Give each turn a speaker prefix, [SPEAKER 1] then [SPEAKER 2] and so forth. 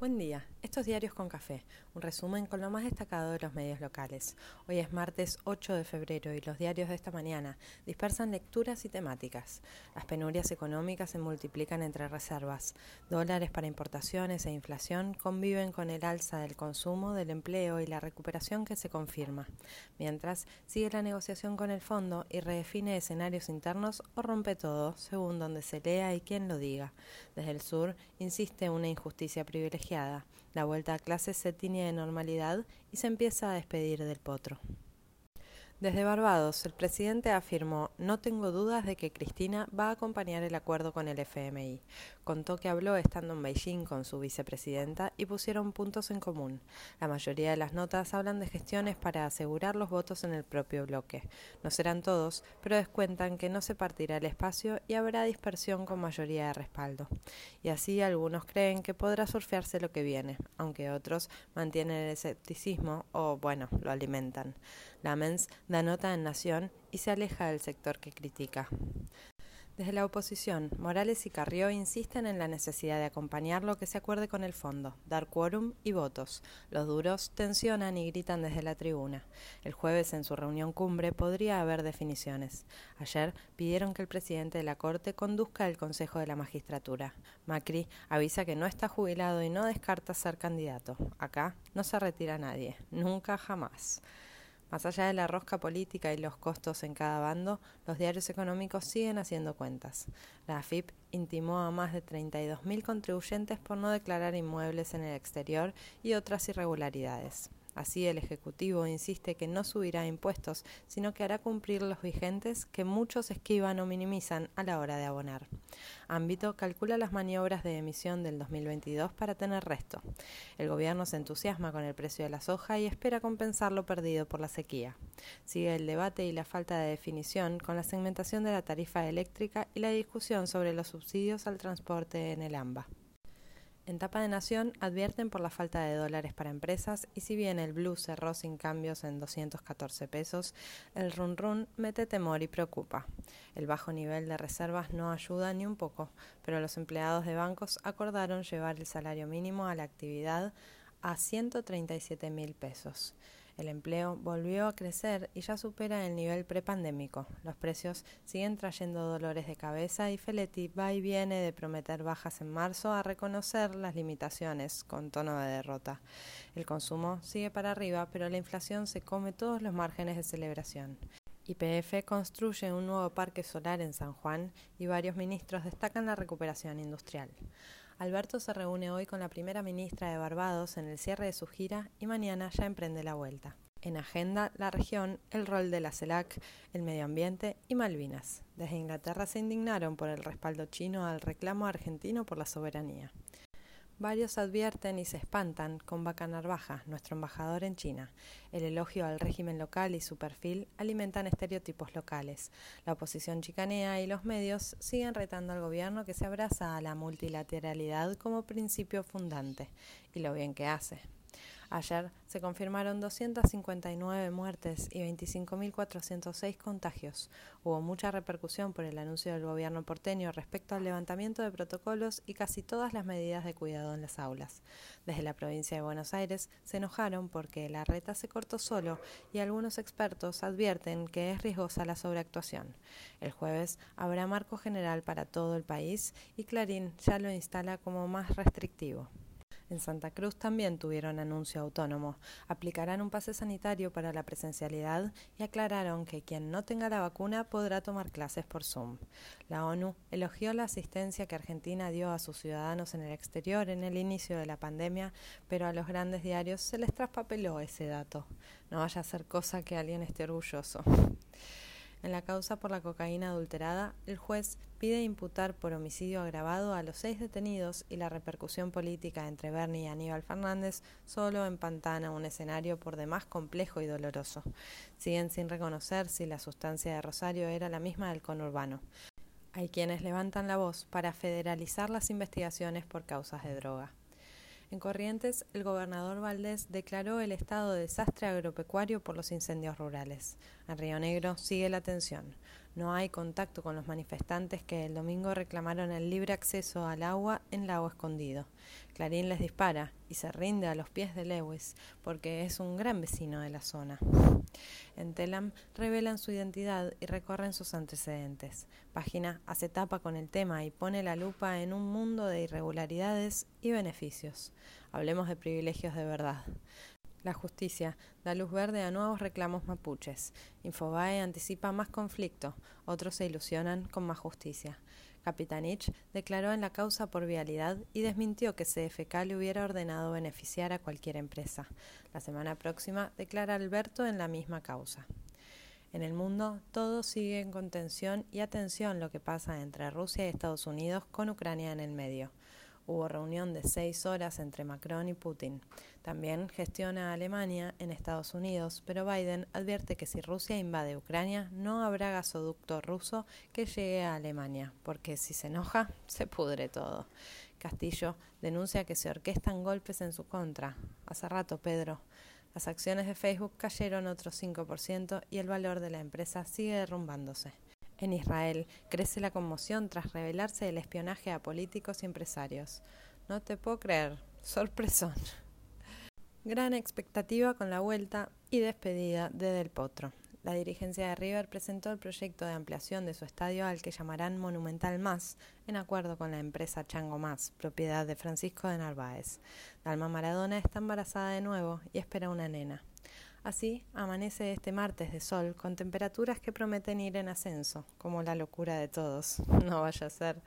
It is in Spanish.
[SPEAKER 1] Buen día, estos diarios con café, un resumen con lo más destacado de los medios locales. Hoy es martes 8 de febrero y los diarios de esta mañana dispersan lecturas y temáticas. Las penurias económicas se multiplican entre reservas. Dólares para importaciones e inflación conviven con el alza del consumo, del empleo y la recuperación que se confirma. Mientras, sigue la negociación con el fondo y redefine escenarios internos o rompe todo, según donde se lea y quién lo diga. Desde el sur, insiste una injusticia privilegiada la vuelta a clases se tiñe de normalidad y se empieza a despedir del potro. Desde Barbados, el presidente afirmó, no tengo dudas de que Cristina va a acompañar el acuerdo con el FMI. Contó que habló estando en Beijing con su vicepresidenta y pusieron puntos en común. La mayoría de las notas hablan de gestiones para asegurar los votos en el propio bloque. No serán todos, pero descuentan que no se partirá el espacio y habrá dispersión con mayoría de respaldo. Y así algunos creen que podrá surfearse lo que viene, aunque otros mantienen el escepticismo o, bueno, lo alimentan. Lamens da nota en Nación y se aleja del sector que critica. Desde la oposición, Morales y Carrió insisten en la necesidad de acompañar lo que se acuerde con el fondo, dar quórum y votos. Los duros tensionan y gritan desde la tribuna. El jueves, en su reunión cumbre, podría haber definiciones. Ayer pidieron que el presidente de la Corte conduzca el Consejo de la Magistratura. Macri avisa que no está jubilado y no descarta ser candidato. Acá no se retira nadie, nunca jamás. Más allá de la rosca política y los costos en cada bando, los diarios económicos siguen haciendo cuentas. La AFIP intimó a más de 32.000 contribuyentes por no declarar inmuebles en el exterior y otras irregularidades. Así, el Ejecutivo insiste que no subirá impuestos, sino que hará cumplir los vigentes que muchos esquivan o minimizan a la hora de abonar. Ámbito calcula las maniobras de emisión del 2022 para tener resto. El gobierno se entusiasma con el precio de la soja y espera compensar lo perdido por la sequía. Sigue el debate y la falta de definición con la segmentación de la tarifa eléctrica y la discusión sobre los subsidios al transporte en el AMBA. En tapa de Nación advierten por la falta de dólares para empresas y si bien el blue cerró sin cambios en 214 pesos, el run run mete temor y preocupa. El bajo nivel de reservas no ayuda ni un poco, pero los empleados de bancos acordaron llevar el salario mínimo a la actividad a 137 mil pesos. El empleo volvió a crecer y ya supera el nivel prepandémico. Los precios siguen trayendo dolores de cabeza y Feletti va y viene de prometer bajas en marzo a reconocer las limitaciones con tono de derrota. El consumo sigue para arriba, pero la inflación se come todos los márgenes de celebración. YPF construye un nuevo parque solar en San Juan y varios ministros destacan la recuperación industrial. Alberto se reúne hoy con la primera ministra de Barbados en el cierre de su gira y mañana ya emprende la vuelta. En agenda, la región, el rol de la CELAC, el medio ambiente y Malvinas. Desde Inglaterra se indignaron por el respaldo chino al reclamo argentino por la soberanía. Varios advierten y se espantan con Vaca Narvaja, nuestro embajador en China. El elogio al régimen local y su perfil alimentan estereotipos locales. La oposición chicanea y los medios siguen retando al gobierno que se abraza a la multilateralidad como principio fundante. Y lo bien que hace. Ayer se confirmaron 259 muertes y 25.406 contagios. Hubo mucha repercusión por el anuncio del gobierno porteño respecto al levantamiento de protocolos y casi todas las medidas de cuidado en las aulas. Desde la provincia de Buenos Aires se enojaron porque la reta se cortó solo y algunos expertos advierten que es riesgosa la sobreactuación. El jueves habrá marco general para todo el país y Clarín ya lo instala como más restrictivo. En Santa Cruz también tuvieron anuncio autónomo. Aplicarán un pase sanitario para la presencialidad y aclararon que quien no tenga la vacuna podrá tomar clases por Zoom. La ONU elogió la asistencia que Argentina dio a sus ciudadanos en el exterior en el inicio de la pandemia, pero a los grandes diarios se les traspapeló ese dato. No vaya a ser cosa que alguien esté orgulloso. En la causa por la cocaína adulterada, el juez pide imputar por homicidio agravado a los seis detenidos y la repercusión política entre Bernie y Aníbal Fernández solo empantana un escenario por demás complejo y doloroso. Siguen sin reconocer si la sustancia de Rosario era la misma del conurbano. Hay quienes levantan la voz para federalizar las investigaciones por causas de droga. En Corrientes, el gobernador Valdés declaró el estado de desastre agropecuario por los incendios rurales. En Río Negro sigue la tensión. No hay contacto con los manifestantes que el domingo reclamaron el libre acceso al agua en Lago Escondido. Clarín les dispara y se rinde a los pies de Lewis porque es un gran vecino de la zona. En Telam revelan su identidad y recorren sus antecedentes. Página hace tapa con el tema y pone la lupa en un mundo de irregularidades y beneficios. Hablemos de privilegios de verdad. La justicia da luz verde a nuevos reclamos mapuches. Infobae anticipa más conflicto. Otros se ilusionan con más justicia. Capitanich declaró en la causa por vialidad y desmintió que CFK le hubiera ordenado beneficiar a cualquier empresa. La semana próxima declara Alberto en la misma causa. En el mundo todo sigue en contención y atención lo que pasa entre Rusia y Estados Unidos con Ucrania en el medio. Hubo reunión de seis horas entre Macron y Putin. También gestiona Alemania en Estados Unidos, pero Biden advierte que si Rusia invade Ucrania no habrá gasoducto ruso que llegue a Alemania, porque si se enoja, se pudre todo. Castillo denuncia que se orquestan golpes en su contra. Hace rato, Pedro. Las acciones de Facebook cayeron otro 5% y el valor de la empresa sigue derrumbándose. En Israel crece la conmoción tras revelarse el espionaje a políticos y empresarios. No te puedo creer, sorpresón. Gran expectativa con la vuelta y despedida de Del Potro. La dirigencia de River presentó el proyecto de ampliación de su estadio al que llamarán Monumental Más, en acuerdo con la empresa Chango Más, propiedad de Francisco de Narváez. Dalma Maradona está embarazada de nuevo y espera una nena. Así amanece este martes de sol con temperaturas que prometen ir en ascenso, como la locura de todos. No vaya a ser.